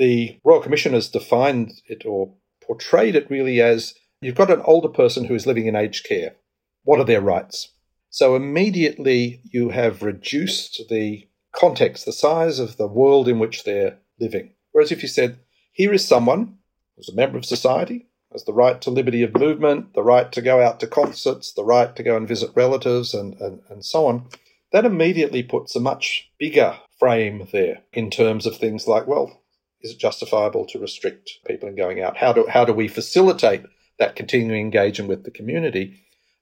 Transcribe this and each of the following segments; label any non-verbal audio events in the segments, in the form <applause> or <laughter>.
The Royal Commission has defined it or portrayed it really as you've got an older person who is living in aged care. What are their rights? So immediately you have reduced the context, the size of the world in which they're living. Whereas if you said, here is someone who's a member of society, has the right to liberty of movement, the right to go out to concerts, the right to go and visit relatives, and, and, and so on, that immediately puts a much bigger frame there in terms of things like, well, is it justifiable to restrict people in going out? How do, how do we facilitate that continuing engagement with the community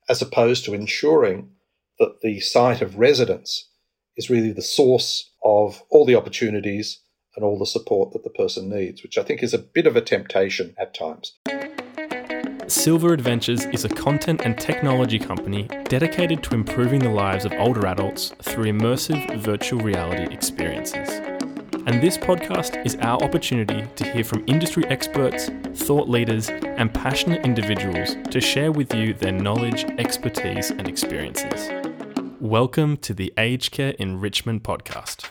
as opposed to ensuring that the site of residence is really the source of all the opportunities and all the support that the person needs, which I think is a bit of a temptation at times. Silver Adventures is a content and technology company dedicated to improving the lives of older adults through immersive virtual reality experiences. And this podcast is our opportunity to hear from industry experts, thought leaders, and passionate individuals to share with you their knowledge, expertise, and experiences. Welcome to the Aged Care Enrichment Podcast.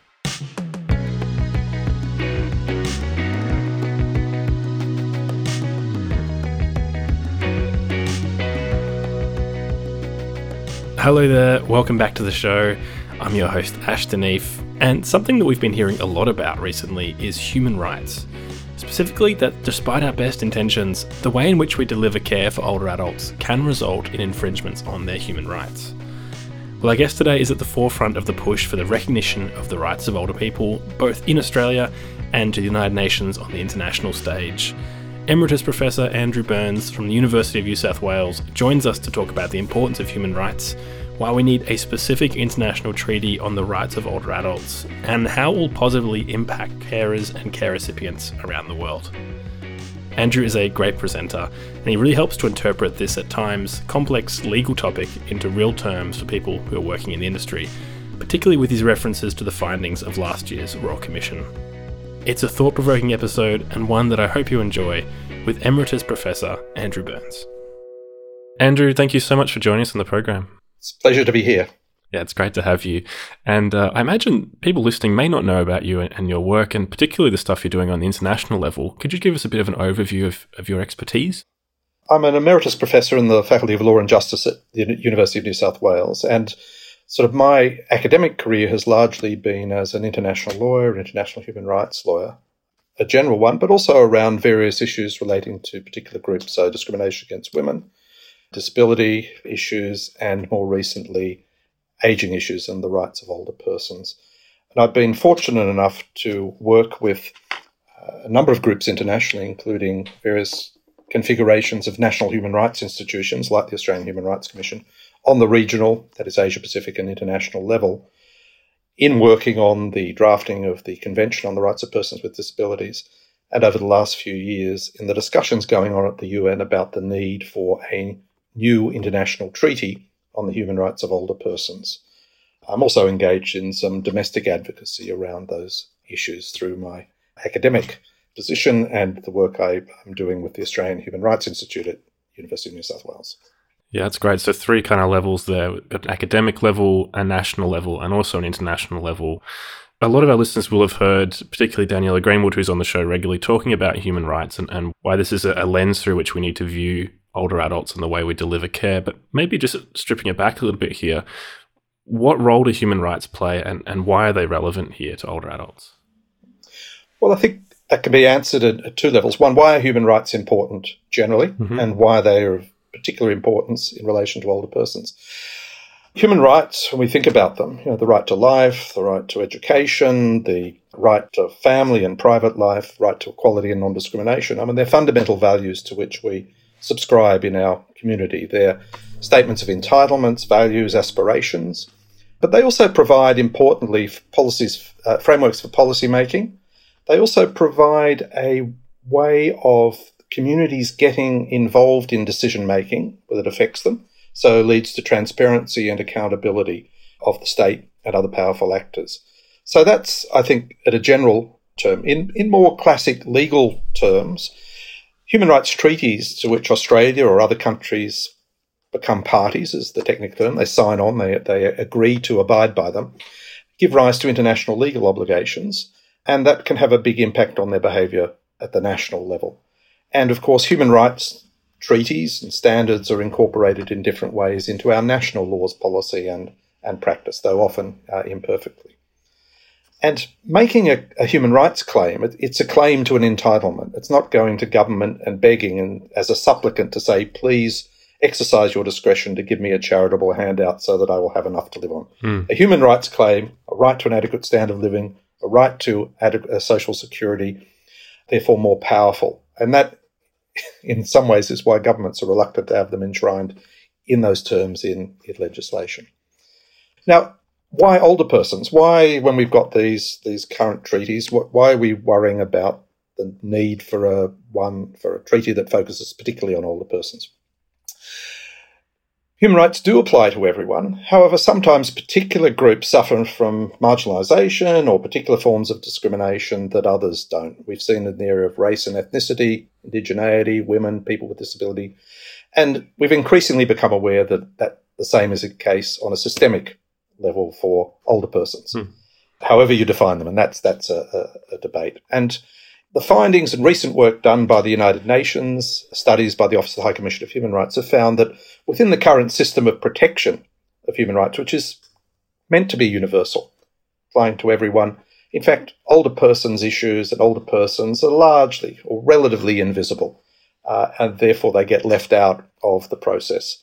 Hello there, welcome back to the show. I'm your host, Ashton Eef, and something that we've been hearing a lot about recently is human rights. Specifically, that despite our best intentions, the way in which we deliver care for older adults can result in infringements on their human rights. Well, our guest today is at the forefront of the push for the recognition of the rights of older people, both in Australia and to the United Nations on the international stage. Emeritus Professor Andrew Byrnes from the University of New South Wales joins us to talk about the importance of human rights, why we need a specific international treaty on the rights of older adults, and how it will positively impact carers and care recipients around the world. Andrew is a great presenter, and he really helps to interpret this at times complex legal topic into real terms for people who are working in the industry, particularly with his references to the findings of last year's Royal Commission. It's a thought provoking episode and one that I hope you enjoy with Emeritus Professor Andrew Byrnes. Andrew, thank you so much for joining us on the program. It's a pleasure to be here. Yeah, it's great to have you. And uh, I imagine people listening may not know about you and your work, and particularly the stuff you're doing on the international level. Could you give us a bit of an overview of, of your expertise? I'm an emeritus professor in the Faculty of Law and Justice at the University of New South Wales, and sort of my academic career has largely been as an international lawyer, an international human rights lawyer, a general one, but also around various issues relating to particular groups, so discrimination against women, disability issues, and more recently, aging issues and the rights of older persons. And I've been fortunate enough to work with uh, a number of groups internationally, including various configurations of national human rights institutions like the Australian Human Rights Commission, on the regional, that is Asia Pacific and international level, in working on the drafting of the Convention on the Rights of Persons with Disabilities, and over the last few years in the discussions going on at the UN about the need for a new international treaty on the human rights of older persons. I'm also engaged in some domestic advocacy around those issues through my academic position and the work I, am doing with the Australian Human Rights Institute at University of New South Wales. Yeah, that's great. So three kind of levels there: We've got an academic level, a national level, and also an international level. A lot of our listeners will have heard, particularly Daniela Greenwood, who's on the show regularly, talking about human rights and, and why this is a, a lens through which we need to view older adults and the way we deliver care. But maybe just stripping it back a little bit here, what role do human rights play and, and why are they relevant here to older adults? Well, I think that can be answered at, two levels. One, why are human rights important generally, mm-hmm. and why they are of particular importance in relation to older persons. Human rights, when we think about them, you know, the right to life, the right to education, the right to family and private life, right to equality and non discrimination, I mean, they're fundamental values to which we subscribe in our community. They're statements of entitlements, values, aspirations, but they also provide, importantly, policies, uh, frameworks for policy making. They also provide a way of communities getting involved in decision making that affects them, so leads to transparency and accountability of the state and other powerful actors. So that's, I think, at a general term. In, in more classic legal terms, human rights treaties to which Australia or other countries become parties, is the technical term, they sign on, they, they agree to abide by them, give rise to international legal obligations and that can have a big impact on their behaviour at the national level. And of course, human rights treaties and standards are incorporated in different ways into our national laws, policy, and, and practice, though often uh, imperfectly. And making a, a human rights claim, it, it's a claim to an entitlement. It's not going to government and begging and as a supplicant to say, please exercise your discretion to give me a charitable handout so that I will have enough to live on. Mm. A human rights claim, a right to an adequate standard of living, a right to adequate, social security, therefore more powerful. And that, in some ways, is why governments are reluctant to have them enshrined in those terms in, in legislation. Now, why older persons? Why, when we've got these these current treaties, why are we worrying about the need for a one for a treaty that focuses particularly on older persons? Human rights do apply to everyone. However, sometimes particular groups suffer from marginalisation or particular forms of discrimination that others don't. We've seen in the area of race and ethnicity, indigeneity, women, people with disability, and we've increasingly become aware that, that the same is the case on a systemic level for older persons. Hmm. However you define them, and that's that's a, a, a debate. And the findings and recent work done by the United Nations, studies by the Office of the High Commissioner of Human Rights, have found that within the current system of protection of human rights, which is meant to be universal, applying to everyone, in fact, older persons' issues and older persons are largely or relatively invisible, uh, and therefore they get left out of the process.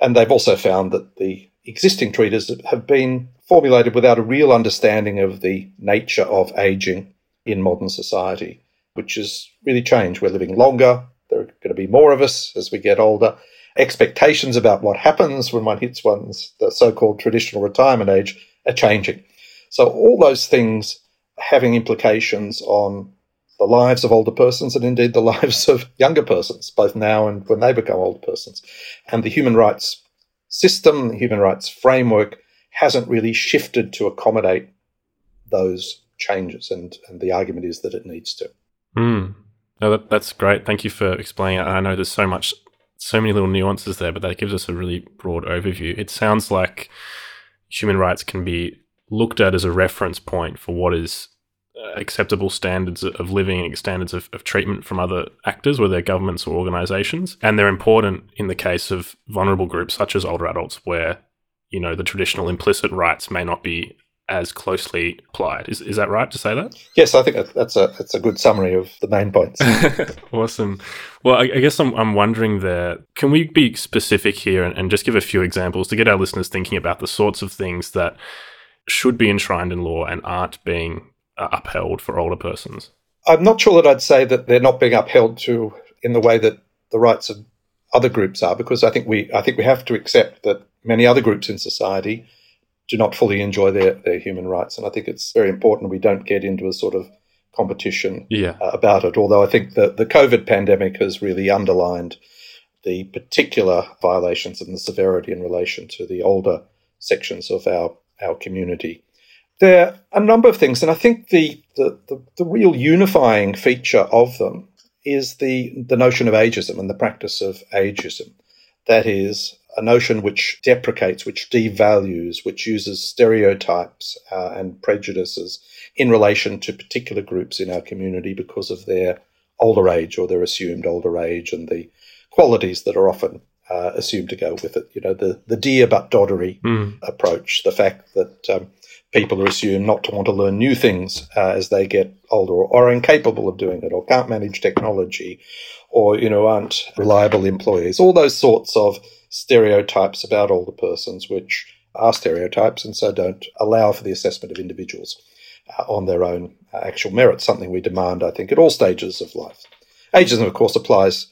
And they've also found that the existing treaties have been formulated without a real understanding of the nature of aging in modern society, which has really changed. We're living longer. There are going to be more of us as we get older. Expectations about what happens when one hits one's the so-called traditional retirement age are changing. So all those things having implications on the lives of older persons and indeed the <laughs> lives of younger persons, both now and when they become older persons. And the human rights system, the human rights framework hasn't really shifted to accommodate those changes, and, and the argument is that it needs to. Mm. No, that, that's great. Thank you for explaining it. I know there's so much, so many little nuances there, but that gives us a really broad overview. It sounds like human rights can be looked at as a reference point for what is uh, acceptable standards of living and standards of, of, treatment from other actors, whether they're governments or organizations. And they're important in the case of vulnerable groups such as older adults, where, you know, the traditional implicit rights may not be as closely applied. Is, is that right to say that? Yes, I think that's a that's a good summary of the main points. <laughs> awesome. Well, I, I guess I'm, I'm wondering there, can we be specific here and, and just give a few examples to get our listeners thinking about the sorts of things that should be enshrined in law and aren't being uh, upheld for older persons? I'm not sure that I'd say that they're not being upheld to in the way that the rights of other groups are, because I think we I think we have to accept that many other groups in society do not fully enjoy their, their human rights. And I think it's very important we don't get into a sort of competition yeah. uh, about it. Although I think that the COVID pandemic has really underlined the particular violations and the severity in relation to the older sections of our, our community. There are a number of things, and I think the, the, the, the real unifying feature of them is the, the notion of ageism and the practice of ageism. That is, a notion which deprecates, which devalues, which uses stereotypes uh, and prejudices in relation to particular groups in our community because of their older age or their assumed older age and the qualities that are often uh, assumed to go with it. You know, the, the dear but doddery mm. approach, the fact that um, people are assumed not to want to learn new things uh, as they get older or, or are incapable of doing it or can't manage technology or, you know, aren't reliable employees. All those sorts of stereotypes about older persons, which are stereotypes and so don't allow for the assessment of individuals uh, on their own uh, actual merits, something we demand, I think, at all stages of life. Ageism, of course, applies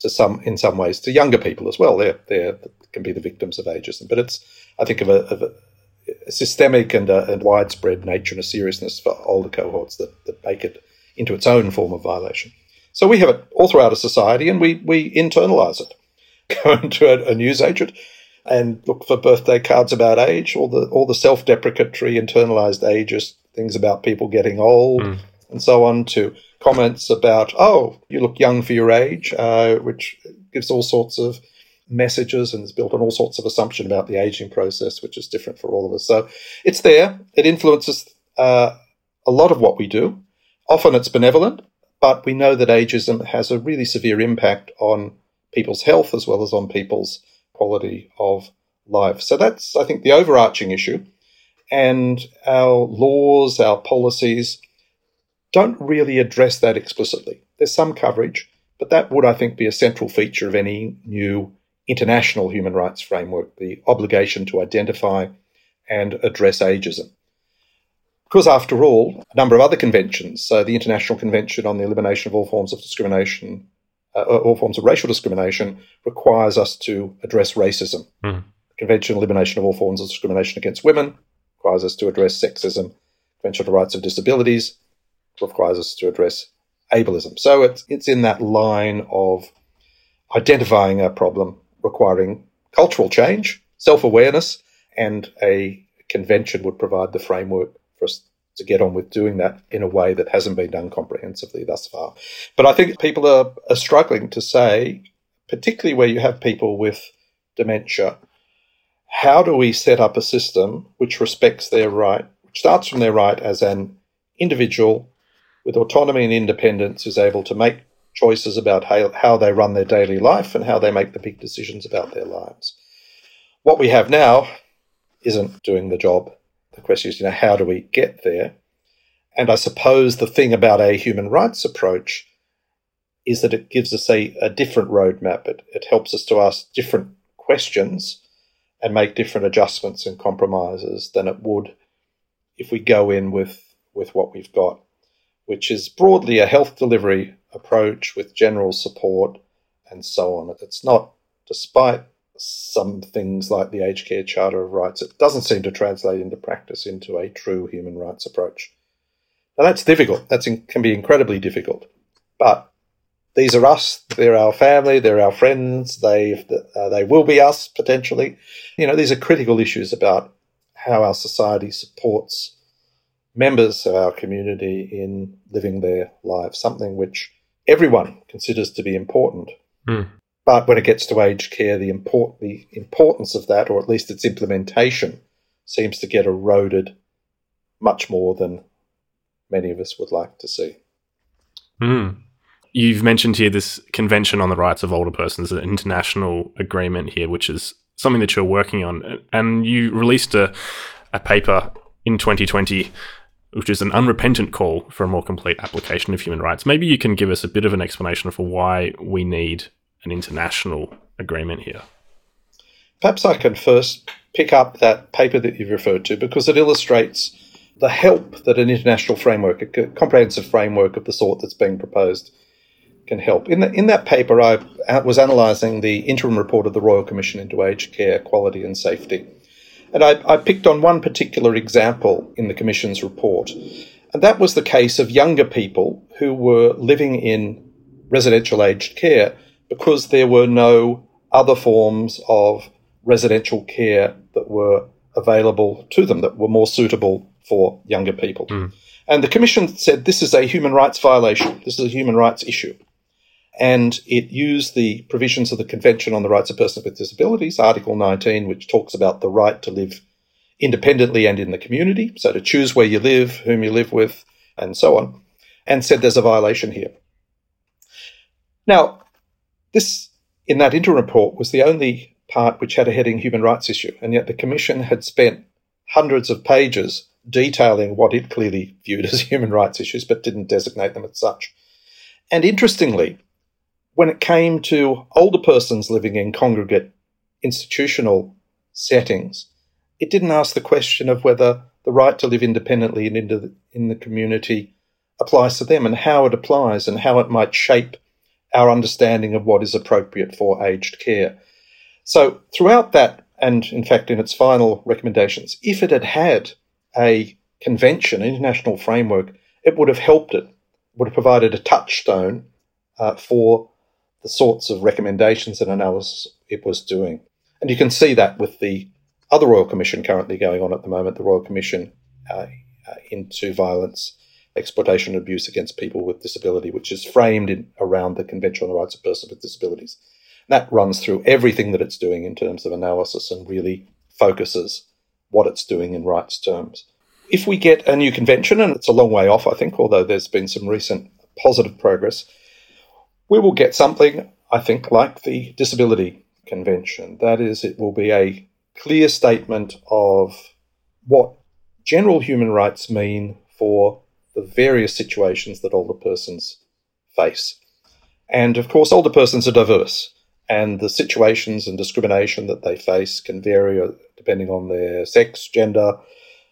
to some, in some ways, to younger people as well. They're, they're can be the victims of ageism, but it's, I think, of a, of a, systemic and, a, and widespread nature and a seriousness for older cohorts that, that make it into its own form of violation. So we have it all throughout a society, and we we internalize it. <laughs> go into a, a newsagent and look for birthday cards about age, all the all the self-deprecatory, internalized ages things about people getting old, mm. and so on, to comments about oh you look young for your age, uh, which gives all sorts of messages and is built on all sorts of assumption about the aging process, which is different for all of us. So it's there. It influences uh, a lot of what we do. Often it's benevolent, but we know that ageism has a really severe impact on people's health as well as on people's quality of life. So that's, I think, the overarching issue. And our laws, our policies don't really address that explicitly. There's some coverage, but that would, I think, be a central feature of any new international human rights framework the obligation to identify and address ageism. Because, after all, a number of other conventions, so the International Convention on the Elimination of All Forms of Discrimination, uh, all forms of racial discrimination, requires us to address racism. Mm. The Convention on Elimination of All Forms of Discrimination Against Women requires us to address sexism. Convention on the Rights of Disabilities requires us to address ableism. So it's, it's in that line of identifying a problem requiring cultural change, self awareness, and a convention would provide the framework for us to get on with doing that in a way that hasn't been done comprehensively thus far. But I think people are, are struggling to say, particularly where you have people with dementia, how do we set up a system which respects their right, which starts from their right as an individual with autonomy and independence who's able to make choices about how, how they run their daily life and how they make the big decisions about their lives. What we have now isn't doing the job. The question is, you know, how do we get there? And I suppose the thing about a human rights approach is that it gives us a, a different roadmap. It, it helps us to ask different questions and make different adjustments and compromises than it would if we go in with, with what we've got which is broadly a health delivery approach with general support and so on. It's not, despite some things like the Aged Care Charter of Rights, it doesn't seem to translate into practice into a true human rights approach. Now that's difficult. That can be incredibly difficult. But these are us. They're our family. They're our friends. They uh, they will be us potentially. You know, these are critical issues about how our society supports members of our community in living their lives, something which everyone considers to be important. Mm. But when it gets to aged care, the, import, the importance of that, or at least its implementation, seems to get eroded much more than many of us would like to see. Mm. You've mentioned here this Convention on the Rights of Older Persons, an international agreement here, which is something that you're working on. And you released a, a paper in 2020 which is an unrepentant call for a more complete application of human rights. Maybe you can give us a bit of an explanation for why we need an international agreement here. Perhaps I can first pick up that paper that you've referred to because it illustrates the help that an international framework, a comprehensive framework of the sort that's being proposed, can help. In, the, in that paper, I was analysing the interim report of the Royal Commission into Aged Care Quality and Safety. And I, I picked on one particular example in the Commission's report, and that was the case of younger people who were living in residential aged care because there were no other forms of residential care that were available to them that were more suitable for younger people. Mm. And the Commission said this is a human rights violation, this is a human rights issue and it used the provisions of the Convention on the Rights of Persons with Disabilities, Article 19, which talks about the right to live independently and in the community, so to choose where you live, whom you live with, and so on, and said there's a violation here. Now, this, in that interim report, was the only part which had a heading human rights issue, and yet the Commission had spent hundreds of pages detailing what it clearly viewed as <laughs> human rights issues, but didn't designate them as such. And interestingly, when it came to older persons living in congregate institutional settings, it didn't ask the question of whether the right to live independently and in the, in the community applies to them and how it applies and how it might shape our understanding of what is appropriate for aged care. So, throughout that, and in fact in its final recommendations, if it had had a convention, an international framework, it would have helped it, would have provided a touchstone uh, for the sorts of recommendations and analysis it was doing. And you can see that with the other Royal Commission currently going on at the moment, the Royal Commission uh, uh, into violence, exploitation, and abuse against people with disability, which is framed in, around the Convention on the Rights of Persons with Disabilities. That runs through everything that it's doing in terms of analysis and really focuses what it's doing in rights terms. If we get a new convention, and it's a long way off, I think, although there's been some recent positive progress, we will get something, I think, like the Disability Convention. That is, it will be a clear statement of what general human rights mean for the various situations that older persons face. And of course, older persons are diverse, and the situations and discrimination that they face can vary uh, depending on their sex, gender,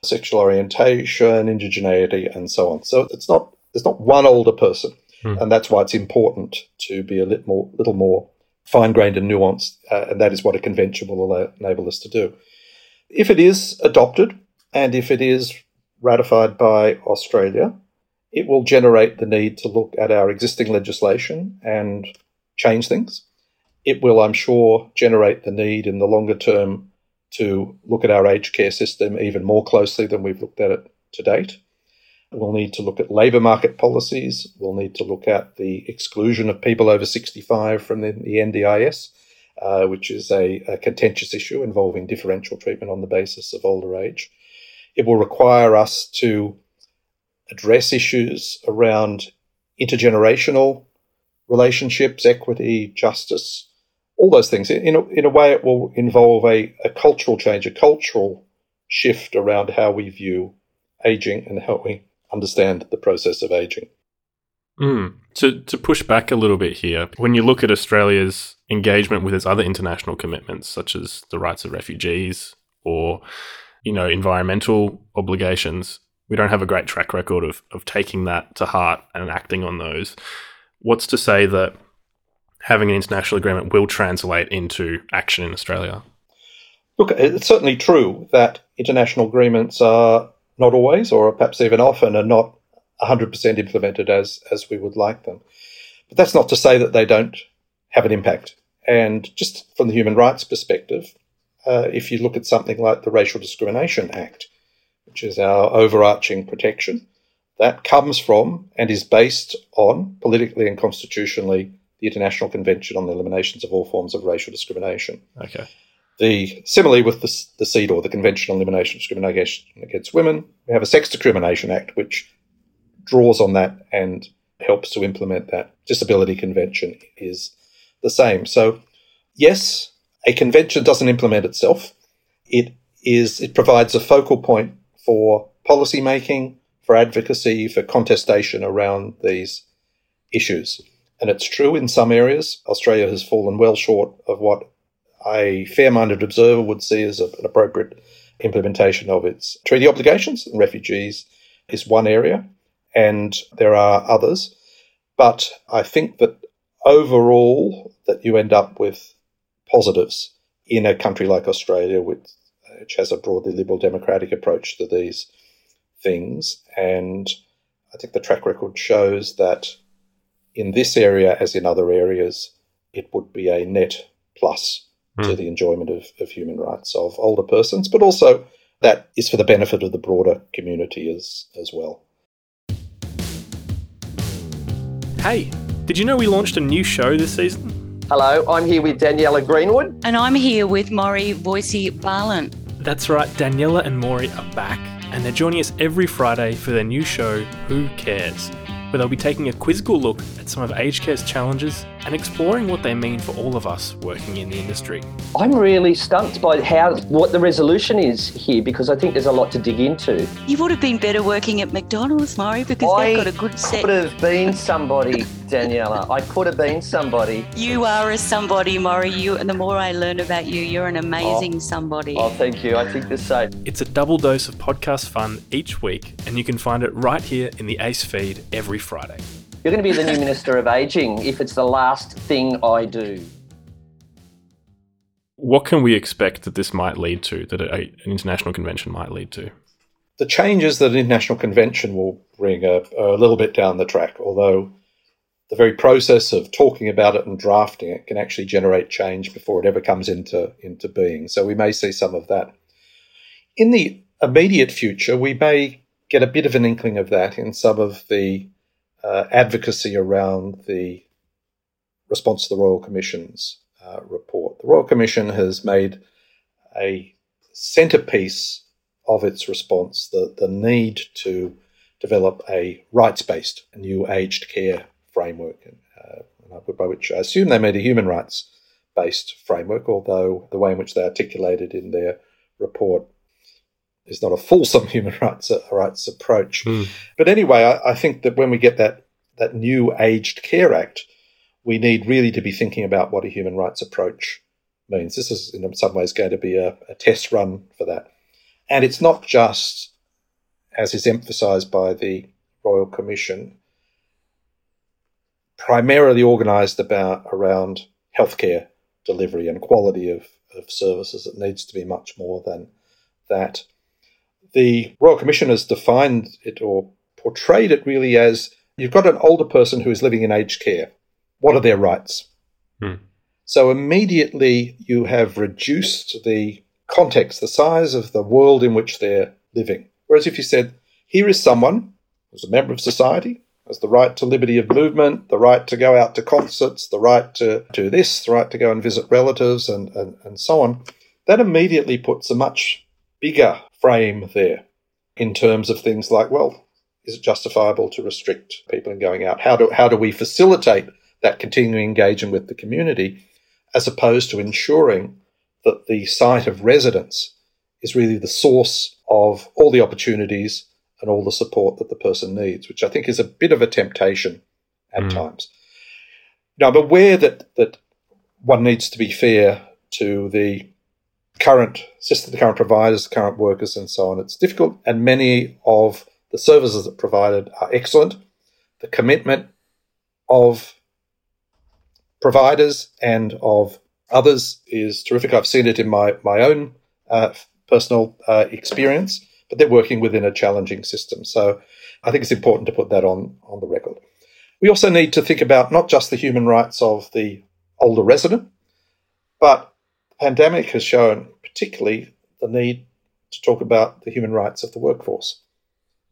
sexual orientation, indigeneity, and so on. So it's not there's not one older person, hmm. and that's why it's important to be a little more, little more fine grained and nuanced, uh, and that is what a convention will allow, enable us to do. If it is adopted, and if it is ratified by Australia, it will generate the need to look at our existing legislation and change things. It will, I'm sure, generate the need in the longer term to look at our aged care system even more closely than we've looked at it to date. We'll need to look at labour market policies. We'll need to look at the exclusion of people over 65 from the, the NDIS, uh, which is a, a, contentious issue involving differential treatment on the basis of older age. It will require us to address issues around intergenerational relationships, equity, justice, all those things. In a, in a way, it will involve a, a cultural change, a cultural shift around how we view aging and how we understand the process of aging. Mm. To, to push back a little bit here, when you look at Australia's engagement with its other international commitments, such as the rights of refugees or you know environmental obligations, we don't have a great track record of, of taking that to heart and acting on those. What's to say that having an international agreement will translate into action in Australia? Look, it's certainly true that international agreements are not always, or perhaps even often, are not 100% implemented as, as we would like them. But that's not to say that they don't have an impact. And just from the human rights perspective, uh, if you look at something like the Racial Discrimination Act, which is our overarching protection, that comes from and is based on politically and constitutionally the International Convention on the Eliminations of All Forms of Racial Discrimination. Okay. The similarly with the, the CEDAW, the Convention on Elimination of Discrimination Against Women, we have a Sex Discrimination Act which draws on that and helps to implement that. Disability Convention is the same. So, yes, a convention doesn't implement itself. It is it provides a focal point for policy making, for advocacy, for contestation around these issues. And it's true in some areas, Australia has fallen well short of what a fair minded observer would see as an appropriate implementation of its treaty obligations. Refugees is one area, and there are others. But I think that overall, that you end up with positives in a country like Australia, which, which has a broadly liberal democratic approach to these things. And I think the track record shows that in this area, as in other areas, it would be a net plus mm. to hmm. the enjoyment of, of human rights of older persons, but also that is for the benefit of the broader community as, as well. Hey, did you know we launched a new show this season? Hello, I'm here with Daniela Greenwood. And I'm here with Maury Boise Barlin. That's right, Daniela and Maury are back, and they're joining us every Friday for their new show, Who Cares? where they'll be taking a quizzical look at some of aged care's challenges and exploring what they mean for all of us working in the industry. I'm really stumped by how what the resolution is here because I think there's a lot to dig into. You would have been better working at McDonald's, Murray, because I they've got a good set. I could have been somebody, Daniela. I could have been somebody. You are a somebody, Murray. You and the more I learn about you, you're an amazing oh, somebody. Oh, thank you. I think the same. It's a double dose of podcast fun each week, and you can find it right here in the ACE feed every Friday. You're going to be the new Minister of Ageing if it's the last thing I do. What can we expect that this might lead to, that a, an international convention might lead to? The changes that an international convention will bring are, are a little bit down the track, although the very process of talking about it and drafting it can actually generate change before it ever comes into, into being. So we may see some of that. In the immediate future, we may get a bit of an inkling of that in some of the uh, advocacy around the response to the Royal Commission's uh, report. The Royal Commission has made a centrepiece of its response the, the need to develop a rights based, new aged care framework, uh, by which I assume they mean a human rights based framework, although the way in which they articulated in their report is not a fulsome <laughs> human rights uh, rights approach. Mm. But anyway, I, I, think that when we get that that new Aged Care Act, we need really to be thinking about what a human rights approach means. This is in some ways going to be a, a test run for that, and it's not just as is emphasised by the Royal Commission, primarily organised about around healthcare delivery and quality of, of services. It needs to be much more than that. The Royal Commission has defined it or portrayed it really as you've got an older person who is living in aged care. What are their rights? Hmm. So immediately you have reduced the context, the size of the world in which they're living. Whereas if you said, here is someone who's a member of society, has the right to liberty of movement, the right to go out to concerts, the right to do this, the right to go and visit relatives, and, and, and so on, that immediately puts a much bigger frame there in terms of things like, well, is it justifiable to restrict people in going out? How do, how do we facilitate that continuing engagement with the community as opposed to ensuring that the site of residence is really the source of all the opportunities and all the support that the person needs, which I think is a bit of a temptation at mm. times. Now, I'm aware that, that one needs to be fair to the current system, the current providers, the current workers, and so on. It's difficult, and many of the services that provided are excellent. The commitment of providers and of others is terrific. I've seen it in my my own uh, personal uh, experience but they're working within a challenging system. So I think it's important to put that on, on the record. We also need to think about not just the human rights of the older resident, but pandemic has shown particularly the need to talk about the human rights of the workforce.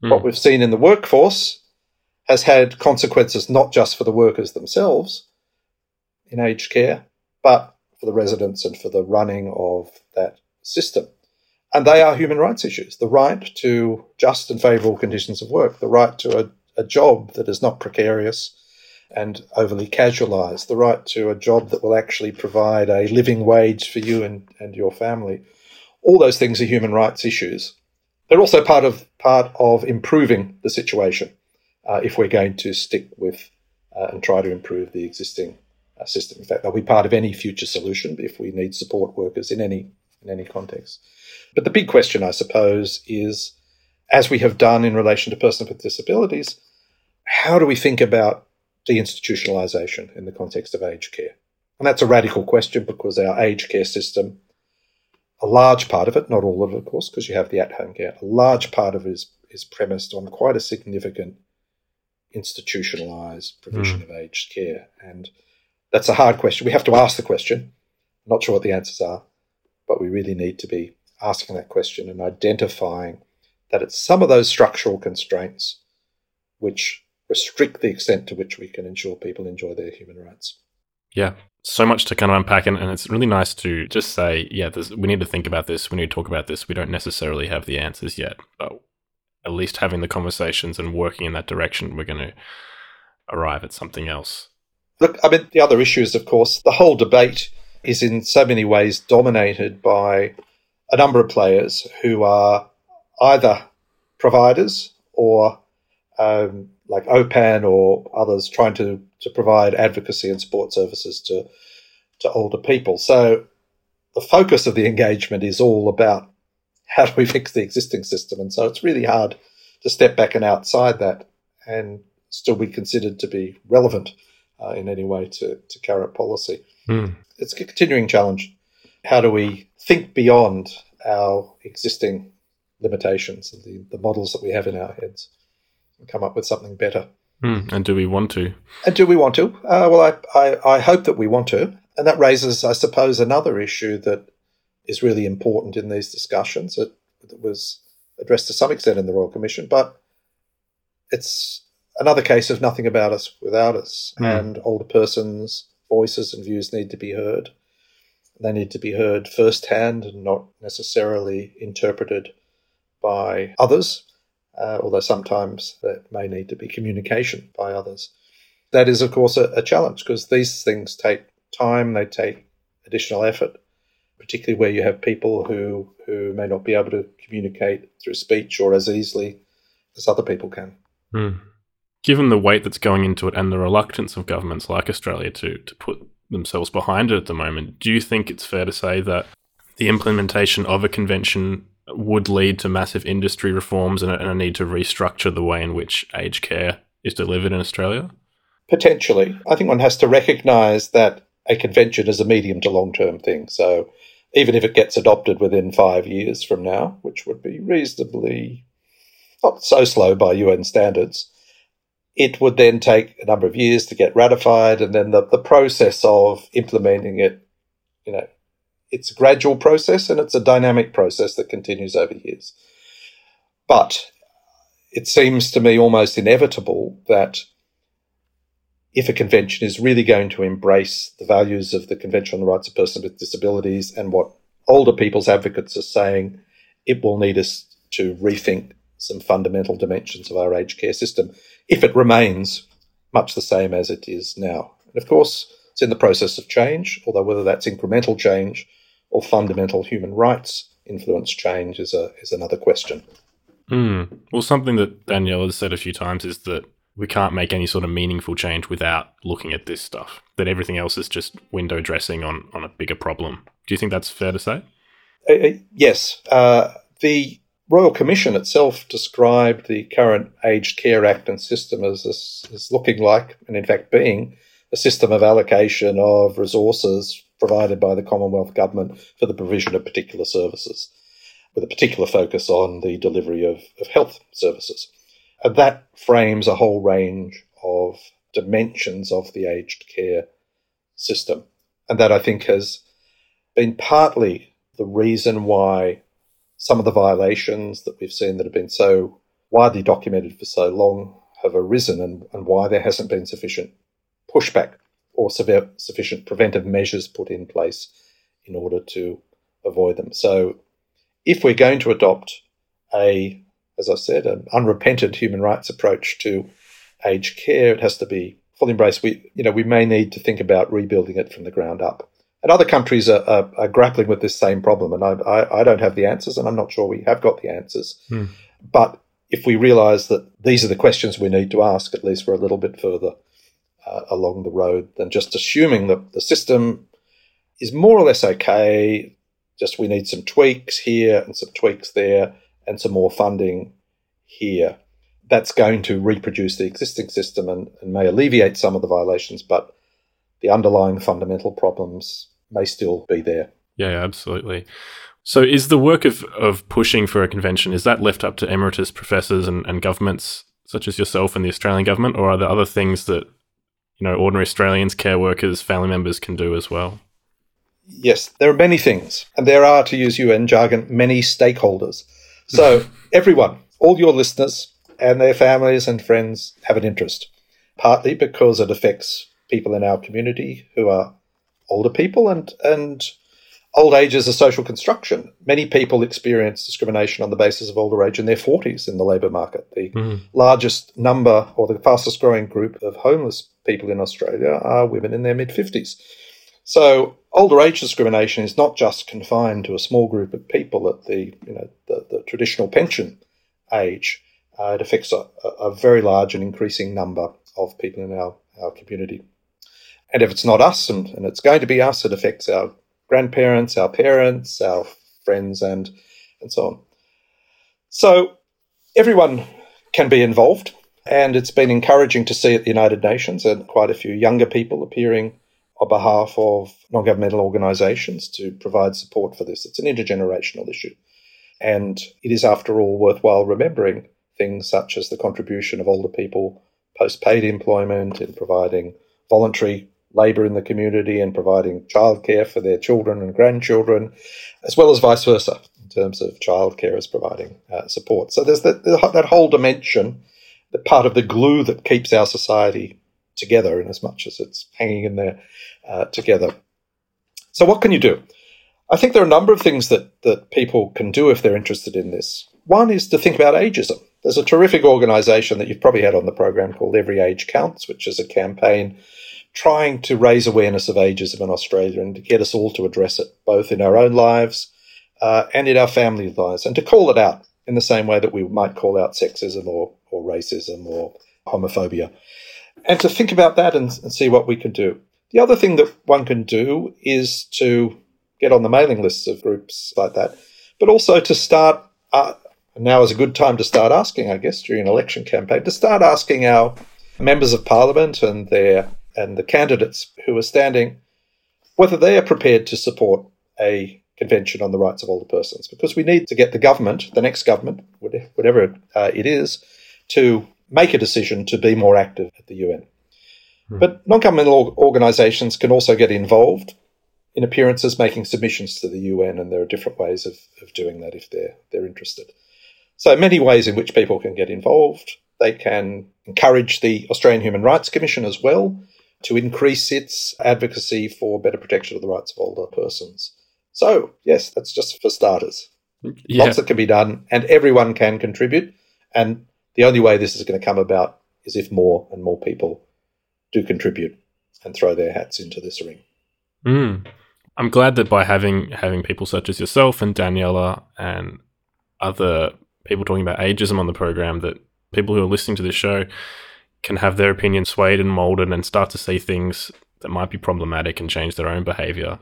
Mm. What we've seen in the workforce has had consequences not just for the workers themselves in aged care, but for the residents and for the running of that system. And they are human rights issues the right to just and favourable conditions of work, the right to a, a job that is not precarious and overly casualised, the right to a job that will actually provide a living wage for you and, and your family. All those things are human rights issues. They're also part of part of improving the situation uh, if we're going to stick with uh, and try to improve the existing uh, system. In fact, they'll be part of any future solution if we need support workers in any in any context. But the big question, I suppose, is as we have done in relation to persons with disabilities, how do we think about deinstitutionalization in the context of aged care? And that's a radical question because our aged care system, a large part of it, not all of it, of course, because you have the at home care, a large part of it is, is premised on quite a significant institutionalized provision mm. of aged care. And that's a hard question. We have to ask the question. I'm not sure what the answers are, but we really need to be asking that question and identifying that it's some of those structural constraints which restrict the extent to which we can ensure people enjoy their human rights. Yeah, so much to kind of unpack, and, and it's really nice to just say, yeah, we need to think about this, we need to talk about this. We don't necessarily have the answers yet, but at least having the conversations and working in that direction, we're going to arrive at something else. Look, I mean, the other issue is, of course, the whole debate is in so many ways dominated by a number of players who are either providers or um, like OPAN or others trying to, to provide advocacy and support services to, to older people. So the focus of the engagement is all about how do we fix the existing system. And so it's really hard to step back and outside that and still be considered to be relevant uh, in any way to, to current policy. Mm. It's a continuing challenge. How do we think beyond our existing limitations and the, the models that we have in our heads come up with something better. Mm, and do we want to? And do we want to? Uh, well, I, I, I hope that we want to. And that raises, I suppose, another issue that is really important in these discussions. It, it was addressed to some extent in the Royal Commission, but it's another case of nothing about us without us. Mm. And older persons' voices and views need to be heard. They need to be heard firsthand and not necessarily interpreted by others, uh, although sometimes there may need to be communication by others. That is, of course, a, a challenge because these things take time, they take additional effort, particularly where you have people who, who may not be able to communicate through speech or as easily as other people can. Mm. Given the weight that's going into it and the reluctance of governments like Australia to, to put themselves behind it at the moment, do you think it's fair to say that the implementation of a convention would lead to massive industry reforms and a, need to restructure the way in which aged care is delivered in Australia? Potentially. I think one has to recognise that a convention is a medium to long term thing. So even if it gets adopted within five years from now, which would be reasonably not so slow by UN standards, it would then take a number of years to get ratified, and then the, the process of implementing it, you know, it's a gradual process and it's a dynamic process that continues over years. But it seems to me almost inevitable that if a convention is really going to embrace the values of the Convention on the Rights of Persons with Disabilities and what older people's advocates are saying, it will need us to rethink some fundamental dimensions of our aged care system if it remains much the same as it is now. And of course, it's in the process of change, although whether that's incremental change or fundamental human rights influence change is, a, is another question. Mm. Well, something that Danielle has said a few times is that we can't make any sort of meaningful change without looking at this stuff, that everything else is just window dressing on, on a bigger problem. Do you think that's fair to say? Uh, uh yes. Uh, the Royal Commission itself described the current Aged Care Act and system as, as, as looking like, and in fact being, a system of allocation of resources provided by the Commonwealth Government for the provision of particular services, with a particular focus on the delivery of, of health services. And that frames a whole range of dimensions of the aged care system. And that I think has been partly the reason why some of the violations that we've seen that have been so widely documented for so long have arisen and, and why there hasn't been sufficient pushback or severe, sufficient preventive measures put in place in order to avoid them. So, if we're going to adopt a, as I said, an unrepentant human rights approach to aged care, it has to be fully embraced. We, you know, we may need to think about rebuilding it from the ground up. And other countries are, are, are grappling with this same problem. And I, I, I, don't have the answers, and I'm not sure we have got the answers. Hmm. But if we realise that these are the questions we need to ask, at least we're a little bit further uh, along the road than just assuming that the system is more or less okay. Just we need some tweaks here and some tweaks there and some more funding here. That's going to reproduce the existing system and, and may alleviate some of the violations, but the underlying fundamental problems may still be there. Yeah, absolutely. So is the work of, of pushing for a convention, is that left up to emeritus professors and, and governments such as yourself and the Australian government, or are there other things that you know ordinary Australians, care workers, family members can do as well? Yes, there are many things, and there are, to use UN jargon, many stakeholders. So <laughs> everyone, all your listeners and their families and friends have an interest, partly because it affects people in our community who are older people and and old age is a social construction. Many people experience discrimination on the basis of older age in their 40s in the labour market. The mm. largest number or the fastest growing group of homeless people in Australia are women in their mid 50s. So older age discrimination is not just confined to a small group of people at the you know the, the traditional pension age. Uh, it affects a, a very large and increasing number of people in our, our community. And if it's not us, and, and it's going to be us, it affects our grandparents, our parents, our friends, and and so on. So everyone can be involved, and it's been encouraging to see at the United Nations and quite a few younger people appearing on behalf of non-governmental organisations to provide support for this. It's an intergenerational issue, and it is, after all, worthwhile remembering things such as the contribution of older people post-paid employment in providing voluntary labour in the community and providing childcare for their children and grandchildren, as well as vice versa in terms of childcare as providing uh, support. So there's that, that whole dimension, the part of the glue that keeps our society together in as much as it's hanging in there uh, together. So what can you do? I think there are a number of things that, that people can do if they're interested in this. One is to think about ageism. There's a terrific organisation that you've probably had on the program called Every Age Counts, which is a campaign trying to raise awareness of ageism in Australia and to get us all to address it, both in our own lives uh, and in our family lives, and to call it out in the same way that we might call out sexism or, or racism or homophobia. And to think about that and, and see what we can do. The other thing that one can do is to get on the mailing lists of groups like that, but also to start. Uh, now is a good time to start asking, I guess, during an election campaign, to start asking our members of parliament and their and the candidates who are standing whether they are prepared to support a convention on the rights of older persons, because we need to get the government, the next government, whatever uh, it is, to make a decision to be more active at the UN. Hmm. But non governmental organisations can also get involved in appearances making submissions to the UN, and there are different ways of, of doing that if they're, they're interested. So, many ways in which people can get involved. They can encourage the Australian Human Rights Commission as well to increase its advocacy for better protection of the rights of older persons. So, yes, that's just for starters. Yeah. Lots that can be done, and everyone can contribute. And the only way this is going to come about is if more and more people do contribute and throw their hats into this ring. Mm. I'm glad that by having having people such as yourself and Daniela and other people talking about ageism on the program, that people who are listening to this show can have their opinion swayed and molded and start to see things that might be problematic and change their own behavior.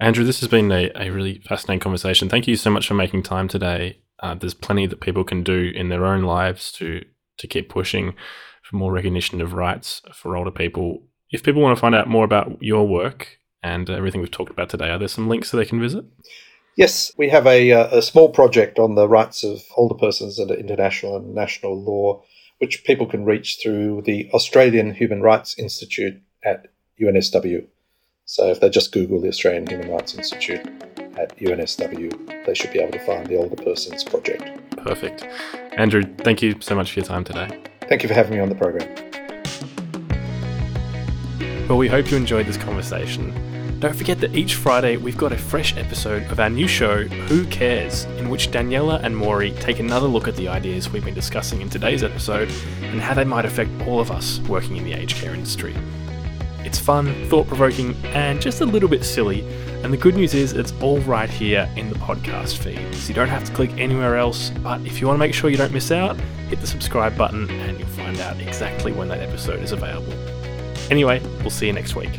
Andrew, this has been a, a really fascinating conversation. Thank you so much for making time today. Uh, there's plenty that people can do in their own lives to to keep pushing for more recognition of rights for older people. If people want to find out more about your work and everything we've talked about today, are there some links that they can visit? Yes, we have a, uh, a small project on the rights of older persons under international and national law, which people can reach through the Australian Human Rights Institute at UNSW. So if they just Google the Australian Human Rights Institute at UNSW, they should be able to find the Older Persons Project. Perfect. Andrew, thank you so much for your time today. Thank you for having me on the program. Well, we hope you enjoyed this conversation. Don't forget that each Friday we've got a fresh episode of our new show, Who Cares, in which Daniela and Maury take another look at the ideas we've been discussing in today's episode and how they might affect all of us working in the aged care industry. It's fun, thought provoking, and just a little bit silly. And the good news is it's all right here in the podcast feed. So you don't have to click anywhere else. But if you want to make sure you don't miss out, hit the subscribe button and you'll find out exactly when that episode is available. Anyway, we'll see you next week.